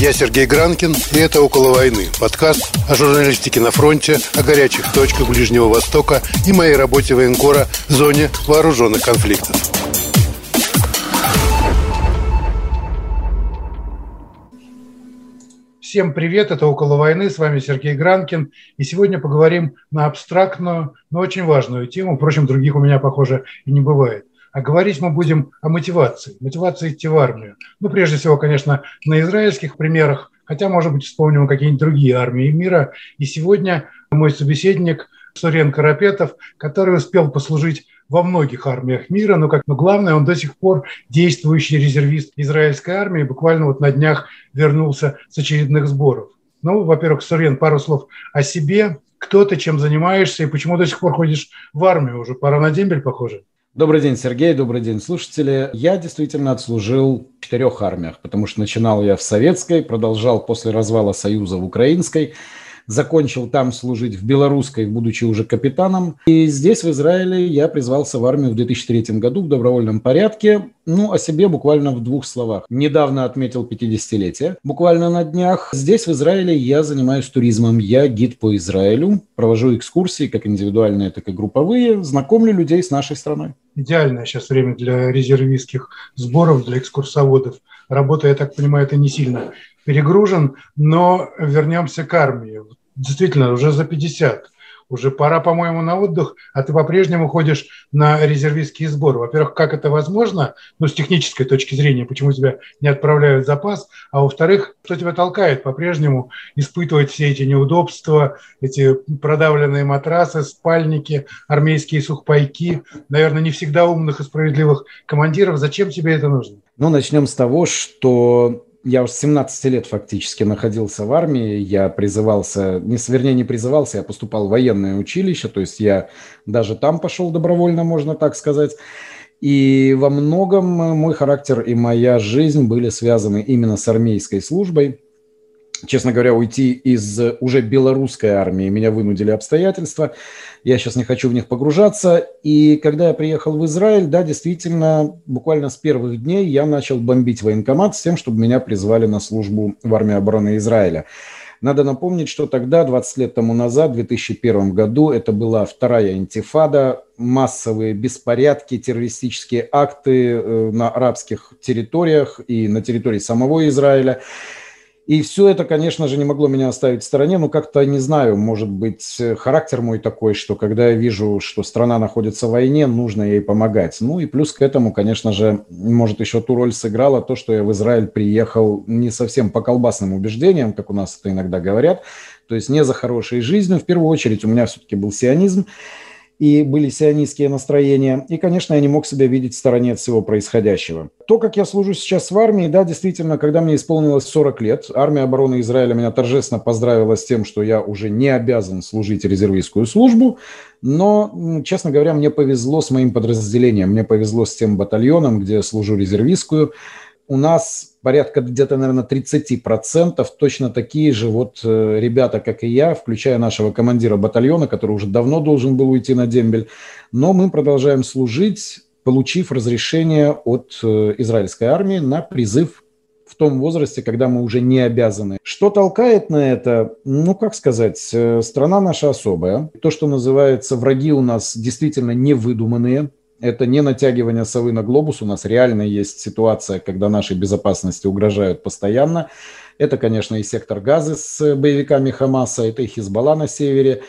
Я Сергей Гранкин, и это «Около войны» – подкаст о журналистике на фронте, о горячих точках Ближнего Востока и моей работе военкора в зоне вооруженных конфликтов. Всем привет, это «Около войны», с вами Сергей Гранкин. И сегодня поговорим на абстрактную, но очень важную тему. Впрочем, других у меня, похоже, и не бывает. А говорить мы будем о мотивации, мотивации идти в армию. Ну, прежде всего, конечно, на израильских примерах, хотя, может быть, вспомним какие-нибудь другие армии мира. И сегодня мой собеседник Сурен Карапетов, который успел послужить во многих армиях мира, но, как, но главное, он до сих пор действующий резервист израильской армии, буквально вот на днях вернулся с очередных сборов. Ну, во-первых, Сурен, пару слов о себе. Кто ты, чем занимаешься и почему до сих пор ходишь в армию? Уже пора на дембель, похоже. Добрый день, Сергей, добрый день, слушатели. Я действительно отслужил в четырех армиях, потому что начинал я в советской, продолжал после развала Союза в украинской – закончил там служить в белорусской, будучи уже капитаном. И здесь, в Израиле, я призвался в армию в 2003 году в добровольном порядке. Ну, о себе буквально в двух словах. Недавно отметил 50-летие, буквально на днях. Здесь, в Израиле, я занимаюсь туризмом. Я гид по Израилю, провожу экскурсии, как индивидуальные, так и групповые, знакомлю людей с нашей страной. Идеальное сейчас время для резервистских сборов, для экскурсоводов. Работа, я так понимаю, это не сильно перегружен, но вернемся к армии действительно уже за 50. Уже пора, по-моему, на отдых, а ты по-прежнему ходишь на резервистские сборы. Во-первых, как это возможно, ну, с технической точки зрения, почему тебя не отправляют в запас, а во-вторых, что тебя толкает по-прежнему испытывать все эти неудобства, эти продавленные матрасы, спальники, армейские сухпайки, наверное, не всегда умных и справедливых командиров. Зачем тебе это нужно? Ну, начнем с того, что я уже 17 лет фактически находился в армии, я призывался, не, вернее, не призывался, я поступал в военное училище, то есть я даже там пошел добровольно, можно так сказать. И во многом мой характер и моя жизнь были связаны именно с армейской службой честно говоря, уйти из уже белорусской армии. Меня вынудили обстоятельства. Я сейчас не хочу в них погружаться. И когда я приехал в Израиль, да, действительно, буквально с первых дней я начал бомбить военкомат с тем, чтобы меня призвали на службу в армии обороны Израиля. Надо напомнить, что тогда, 20 лет тому назад, в 2001 году, это была вторая интифада, массовые беспорядки, террористические акты э, на арабских территориях и на территории самого Израиля. И все это, конечно же, не могло меня оставить в стороне, но как-то, не знаю, может быть, характер мой такой, что когда я вижу, что страна находится в войне, нужно ей помогать. Ну и плюс к этому, конечно же, может, еще ту роль сыграло то, что я в Израиль приехал не совсем по колбасным убеждениям, как у нас это иногда говорят, то есть не за хорошей жизнью. В первую очередь у меня все-таки был сионизм и были сионистские настроения. И, конечно, я не мог себя видеть в стороне от всего происходящего. То, как я служу сейчас в армии, да, действительно, когда мне исполнилось 40 лет, армия обороны Израиля меня торжественно поздравила с тем, что я уже не обязан служить резервистскую службу, но, честно говоря, мне повезло с моим подразделением, мне повезло с тем батальоном, где я служу резервистскую, у нас порядка где-то, наверное, 30% точно такие же вот э, ребята, как и я, включая нашего командира батальона, который уже давно должен был уйти на дембель. Но мы продолжаем служить, получив разрешение от э, израильской армии на призыв в том возрасте, когда мы уже не обязаны. Что толкает на это? Ну, как сказать, э, страна наша особая. То, что называется, враги у нас действительно невыдуманные. Это не натягивание совы на глобус. У нас реально есть ситуация, когда нашей безопасности угрожают постоянно. Это, конечно, и сектор газа с боевиками Хамаса, это и Хизбалла на севере,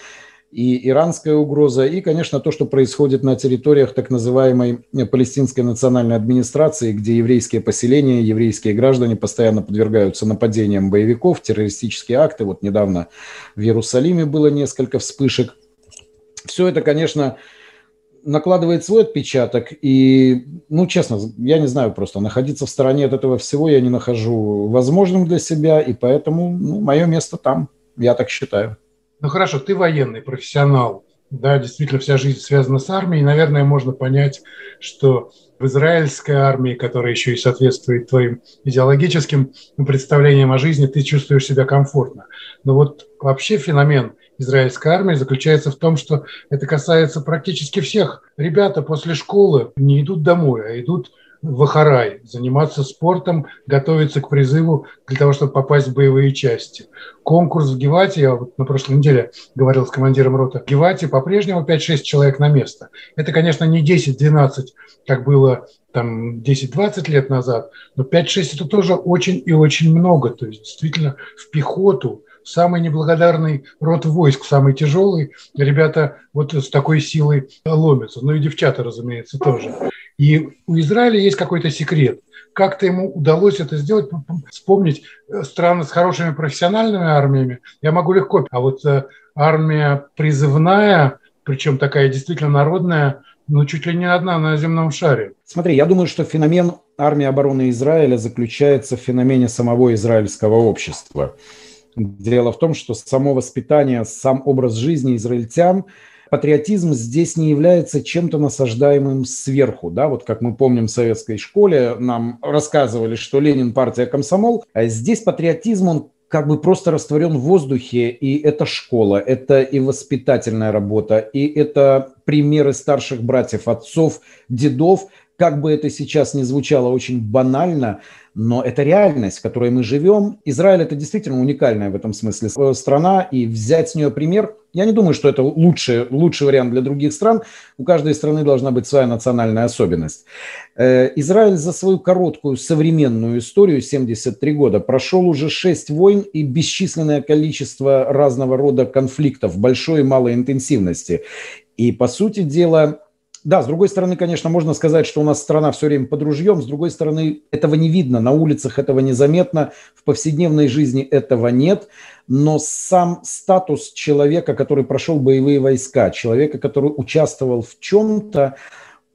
и иранская угроза, и, конечно, то, что происходит на территориях так называемой палестинской национальной администрации, где еврейские поселения, еврейские граждане постоянно подвергаются нападениям боевиков, террористические акты. Вот недавно в Иерусалиме было несколько вспышек. Все это, конечно, накладывает свой отпечаток. И, ну, честно, я не знаю просто, находиться в стороне от этого всего я не нахожу возможным для себя, и поэтому ну, мое место там, я так считаю. Ну хорошо, ты военный, профессионал, да, действительно вся жизнь связана с армией, наверное, можно понять, что в израильской армии, которая еще и соответствует твоим идеологическим представлениям о жизни, ты чувствуешь себя комфортно. Но вот вообще феномен израильской армии заключается в том, что это касается практически всех. Ребята после школы не идут домой, а идут в Ахарай, заниматься спортом, готовиться к призыву для того, чтобы попасть в боевые части. Конкурс в Гевате, я вот на прошлой неделе говорил с командиром роты, в Гевате по-прежнему 5-6 человек на место. Это, конечно, не 10-12, как было там 10-20 лет назад, но 5-6 это тоже очень и очень много. То есть действительно в пехоту самый неблагодарный род войск, самый тяжелый. Ребята вот с такой силой ломятся. Ну и девчата, разумеется, тоже. И у Израиля есть какой-то секрет. Как-то ему удалось это сделать, вспомнить э, страны с хорошими профессиональными армиями. Я могу легко. А вот э, армия призывная, причем такая действительно народная, ну, чуть ли не одна на земном шаре. Смотри, я думаю, что феномен армии обороны Израиля заключается в феномене самого израильского общества. Дело в том, что само воспитание, сам образ жизни израильтян, патриотизм здесь не является чем-то насаждаемым сверху. Да? Вот как мы помним в советской школе, нам рассказывали, что Ленин партия комсомол, а здесь патриотизм, он как бы просто растворен в воздухе, и это школа, это и воспитательная работа, и это примеры старших братьев, отцов, дедов, как бы это сейчас не звучало очень банально, но это реальность, в которой мы живем. Израиль это действительно уникальная в этом смысле страна, и взять с нее пример, я не думаю, что это лучший, лучший вариант для других стран. У каждой страны должна быть своя национальная особенность. Э, Израиль за свою короткую современную историю, 73 года, прошел уже 6 войн и бесчисленное количество разного рода конфликтов большой и малой интенсивности. И, по сути дела, да, с другой стороны, конечно, можно сказать, что у нас страна все время под ружьем, с другой стороны, этого не видно, на улицах этого незаметно, в повседневной жизни этого нет, но сам статус человека, который прошел боевые войска, человека, который участвовал в чем-то,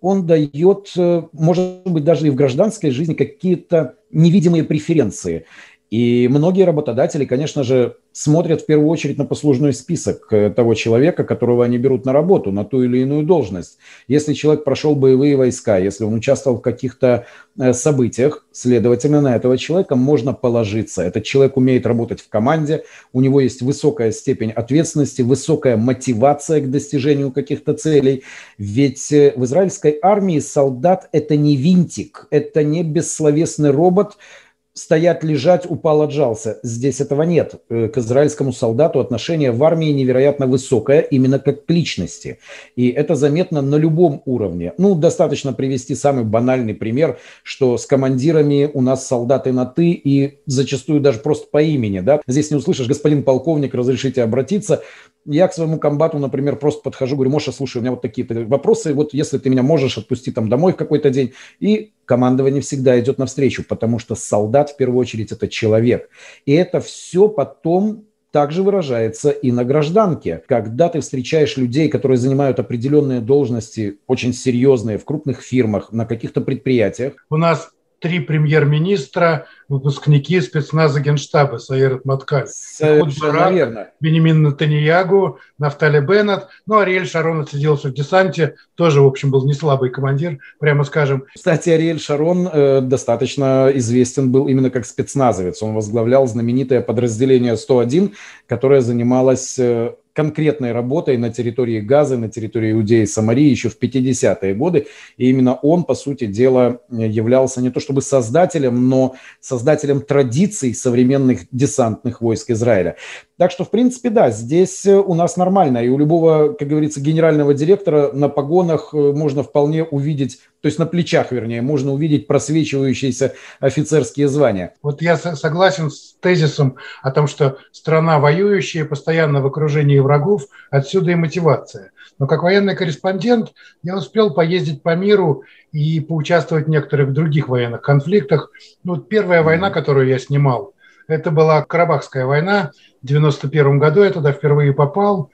он дает, э, может быть, даже и в гражданской жизни какие-то невидимые преференции. И многие работодатели, конечно же, смотрят в первую очередь на послужной список э, того человека, которого они берут на работу, на ту или иную должность. Если человек прошел боевые войска, если он участвовал в каких-то э, событиях, следовательно, на этого человека можно положиться. Этот человек умеет работать в команде, у него есть высокая степень ответственности, высокая мотивация к достижению каких-то целей. Ведь э, в израильской армии солдат – это не винтик, это не бессловесный робот – стоять, лежать, упал, отжался. Здесь этого нет. Э, к израильскому солдату отношение в армии невероятно высокое, именно как к личности. И это заметно на любом уровне. Ну, достаточно привести самый банальный пример, что с командирами у нас солдаты на «ты» и зачастую даже просто по имени. Да? Здесь не услышишь, господин полковник, разрешите обратиться я к своему комбату, например, просто подхожу, говорю, Моша, слушай, у меня вот такие вопросы, вот если ты меня можешь отпусти там домой в какой-то день, и командование всегда идет навстречу, потому что солдат в первую очередь это человек. И это все потом также выражается и на гражданке. Когда ты встречаешь людей, которые занимают определенные должности, очень серьезные, в крупных фирмах, на каких-то предприятиях. У нас три премьер-министра, выпускники спецназа Генштаба Саир Маткаль. Совершенно верно. Бенемин Натаньягу, Нафтали Беннет. Ну, Ариэль Шарон отсиделся в десанте, тоже, в общем, был не слабый командир, прямо скажем. Кстати, Ариэль Шарон э, достаточно известен был именно как спецназовец. Он возглавлял знаменитое подразделение 101, которое занималось э, конкретной работой на территории Газы, на территории Иудеи и Самарии еще в 50-е годы. И именно он, по сути дела, являлся не то чтобы создателем, но создателем традиций современных десантных войск Израиля. Так что, в принципе, да, здесь э, у нас нормально. И у любого, как говорится, генерального директора на погонах э, можно вполне увидеть, то есть на плечах, вернее, можно увидеть просвечивающиеся офицерские звания. Вот я согласен с тезисом о том, что страна воюющая, постоянно в окружении врагов, отсюда и мотивация. Но как военный корреспондент я успел поездить по миру и поучаствовать в некоторых других военных конфликтах. Ну, первая война, которую я снимал, это была Карабахская война. В 91 году я туда впервые попал.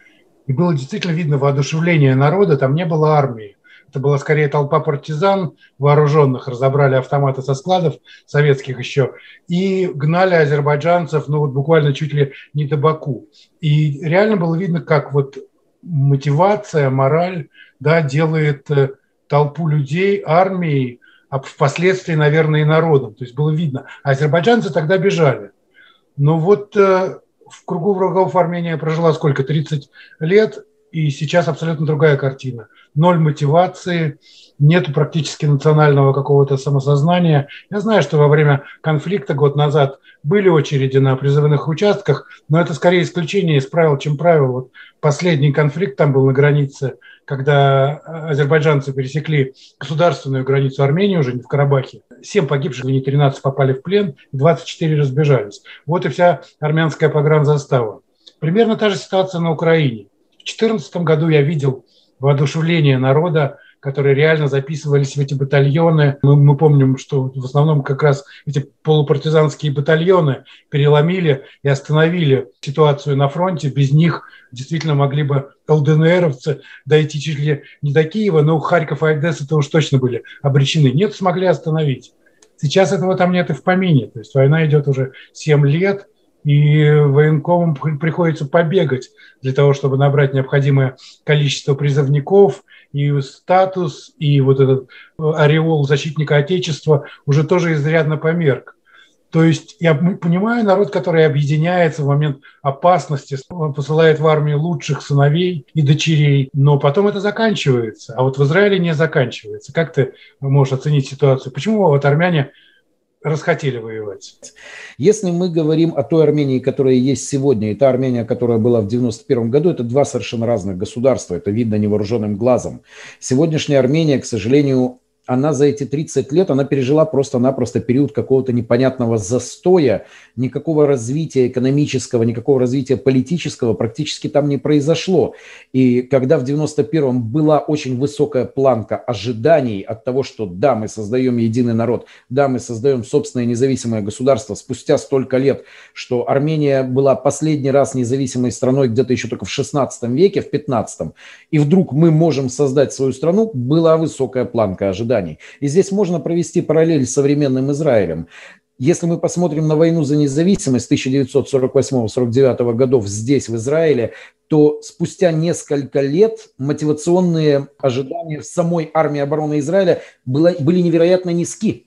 И было действительно видно воодушевление народа. Там не было армии. Это была скорее толпа партизан вооруженных, разобрали автоматы со складов, советских еще, и гнали азербайджанцев, ну вот буквально чуть ли не до Баку. И реально было видно, как вот мотивация, мораль, да, делает э, толпу людей армией, а впоследствии, наверное, и народом. То есть было видно. Азербайджанцы тогда бежали. Но вот э, в кругу врагов Армения прожила сколько? 30 лет. И сейчас абсолютно другая картина. Ноль мотивации, нет практически национального какого-то самосознания. Я знаю, что во время конфликта год назад были очереди на призывных участках, но это скорее исключение из правил, чем правило. Вот последний конфликт там был на границе, когда азербайджанцы пересекли государственную границу Армении, уже не в Карабахе. Семь погибших, не 13 попали в плен, 24 разбежались. Вот и вся армянская погранзастава. Примерно та же ситуация на Украине. В 2014 году я видел воодушевление народа которые реально записывались в эти батальоны. Мы, мы помним, что в основном как раз эти полупартизанские батальоны переломили и остановили ситуацию на фронте. Без них действительно могли бы ЛДНРовцы дойти чуть ли не до Киева, но Харьков и Одесса-то уж точно были обречены. Нет, смогли остановить. Сейчас этого там нет и в помине. То есть война идет уже 7 лет, и военкомам приходится побегать для того, чтобы набрать необходимое количество призывников, и статус, и вот этот э, ореол защитника Отечества уже тоже изрядно померк. То есть я понимаю народ, который объединяется в момент опасности, посылает в армию лучших сыновей и дочерей, но потом это заканчивается. А вот в Израиле не заканчивается. Как ты можешь оценить ситуацию? Почему вот армяне расхотели воевать. Если мы говорим о той Армении, которая есть сегодня, и та Армения, которая была в 91 году, это два совершенно разных государства, это видно невооруженным глазом. Сегодняшняя Армения, к сожалению, она за эти 30 лет, она пережила просто-напросто период какого-то непонятного застоя, никакого развития экономического, никакого развития политического практически там не произошло. И когда в 91-м была очень высокая планка ожиданий от того, что да, мы создаем единый народ, да, мы создаем собственное независимое государство спустя столько лет, что Армения была последний раз независимой страной где-то еще только в 16 веке, в 15 и вдруг мы можем создать свою страну, была высокая планка ожиданий ожиданий. И здесь можно провести параллель с современным Израилем. Если мы посмотрим на войну за независимость 1948-49 годов здесь, в Израиле, то спустя несколько лет мотивационные ожидания в самой армии обороны Израиля были невероятно низки.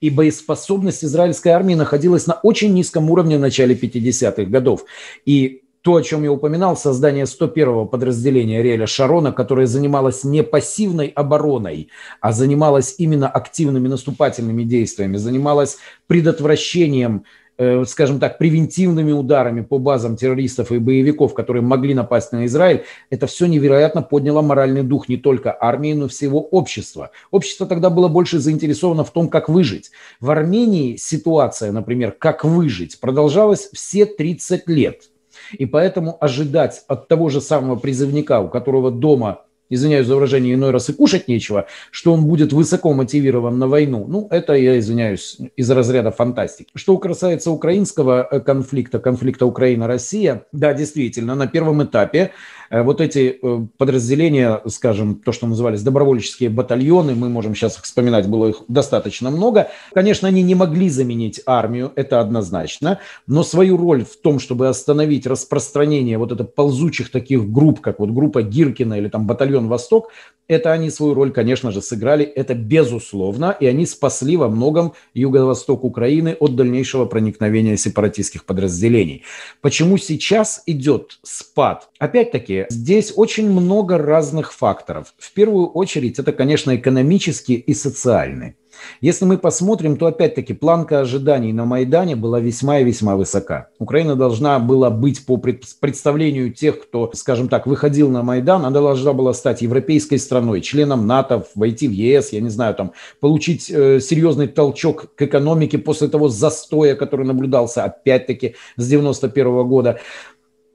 И боеспособность израильской армии находилась на очень низком уровне в начале 50-х годов. И то, о чем я упоминал, создание 101-го подразделения Реля Шарона, которое занималось не пассивной обороной, а занималось именно активными наступательными действиями, занималось предотвращением э, скажем так, превентивными ударами по базам террористов и боевиков, которые могли напасть на Израиль, это все невероятно подняло моральный дух не только армии, но и всего общества. Общество тогда было больше заинтересовано в том, как выжить. В Армении ситуация, например, как выжить, продолжалась все 30 лет – и поэтому ожидать от того же самого призывника, у которого дома извиняюсь за выражение, иной раз и кушать нечего, что он будет высоко мотивирован на войну, ну, это, я извиняюсь, из разряда фантастики. Что касается украинского э, конфликта, конфликта Украина-Россия, да, действительно, на первом этапе вот эти э, подразделения, скажем, то, что назывались добровольческие батальоны, мы можем сейчас вспоминать, было их достаточно много. Конечно, они не могли заменить армию, это однозначно, но свою роль в том, чтобы остановить распространение вот это ползучих таких групп, как вот группа Гиркина или там батальон Восток, это они свою роль, конечно же, сыграли, это безусловно, и они спасли во многом юго-восток Украины от дальнейшего проникновения сепаратистских подразделений. Почему сейчас идет спад? Опять-таки, здесь очень много разных факторов. В первую очередь, это, конечно, экономический и социальный. Если мы посмотрим, то опять-таки планка ожиданий на Майдане была весьма и весьма высока. Украина должна была быть по представлению тех, кто, скажем так, выходил на Майдан, она должна была стать европейской страной, членом НАТО, войти в ЕС, я не знаю, там, получить э, серьезный толчок к экономике после того застоя, который наблюдался опять-таки с 91 года.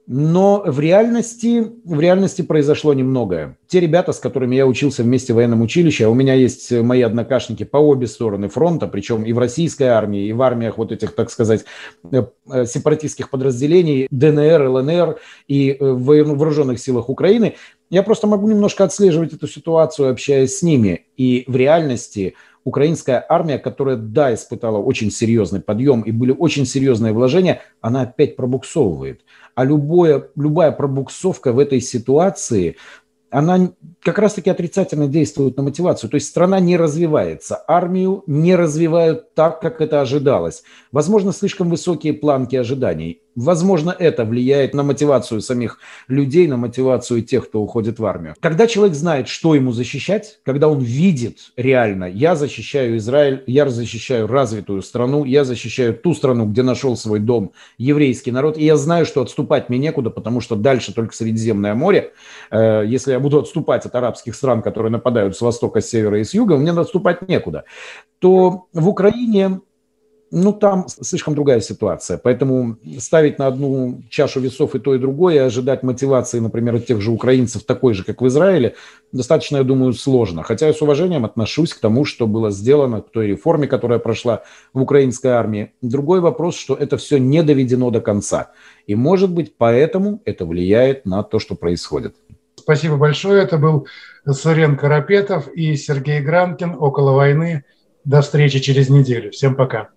Но в реальности, в реальности произошло немногое. Те ребята, с которыми я учился вместе в военном училище, а у меня есть мои однокашники по обе стороны фронта, причем и в российской армии, и в армиях вот этих, так сказать, э, э, сепаратистских подразделений, ДНР, ЛНР и э, в вооруженных силах Украины, я просто могу немножко отслеживать эту ситуацию, общаясь с ними. И в реальности украинская армия, которая, да, испытала очень серьезный подъем и были очень серьезные вложения, она опять пробуксовывает. А любое, любая пробуксовка в этой ситуации, она как раз-таки отрицательно действует на мотивацию. То есть страна не развивается, армию не развивают так, как это ожидалось. Возможно, слишком высокие планки ожиданий. Возможно, это влияет на мотивацию самих людей, на мотивацию тех, кто уходит в армию. Когда человек знает, что ему защищать, когда он видит реально, я защищаю Израиль, я защищаю развитую страну, я защищаю ту страну, где нашел свой дом еврейский народ, и я знаю, что отступать мне некуда, потому что дальше только Средиземное море. Э, если я буду отступать от арабских стран, которые нападают с востока, с севера и с юга, мне отступать некуда. То в Украине ну, там слишком другая ситуация. Поэтому ставить на одну чашу весов и то, и другое, и ожидать мотивации, например, от тех же украинцев такой же, как в Израиле, достаточно, я думаю, сложно. Хотя я с уважением отношусь к тому, что было сделано, к той реформе, которая прошла в украинской армии. Другой вопрос, что это все не доведено до конца. И, может быть, поэтому это влияет на то, что происходит. Спасибо большое. Это был Сурен Карапетов и Сергей Гранкин «Около войны». До встречи через неделю. Всем пока.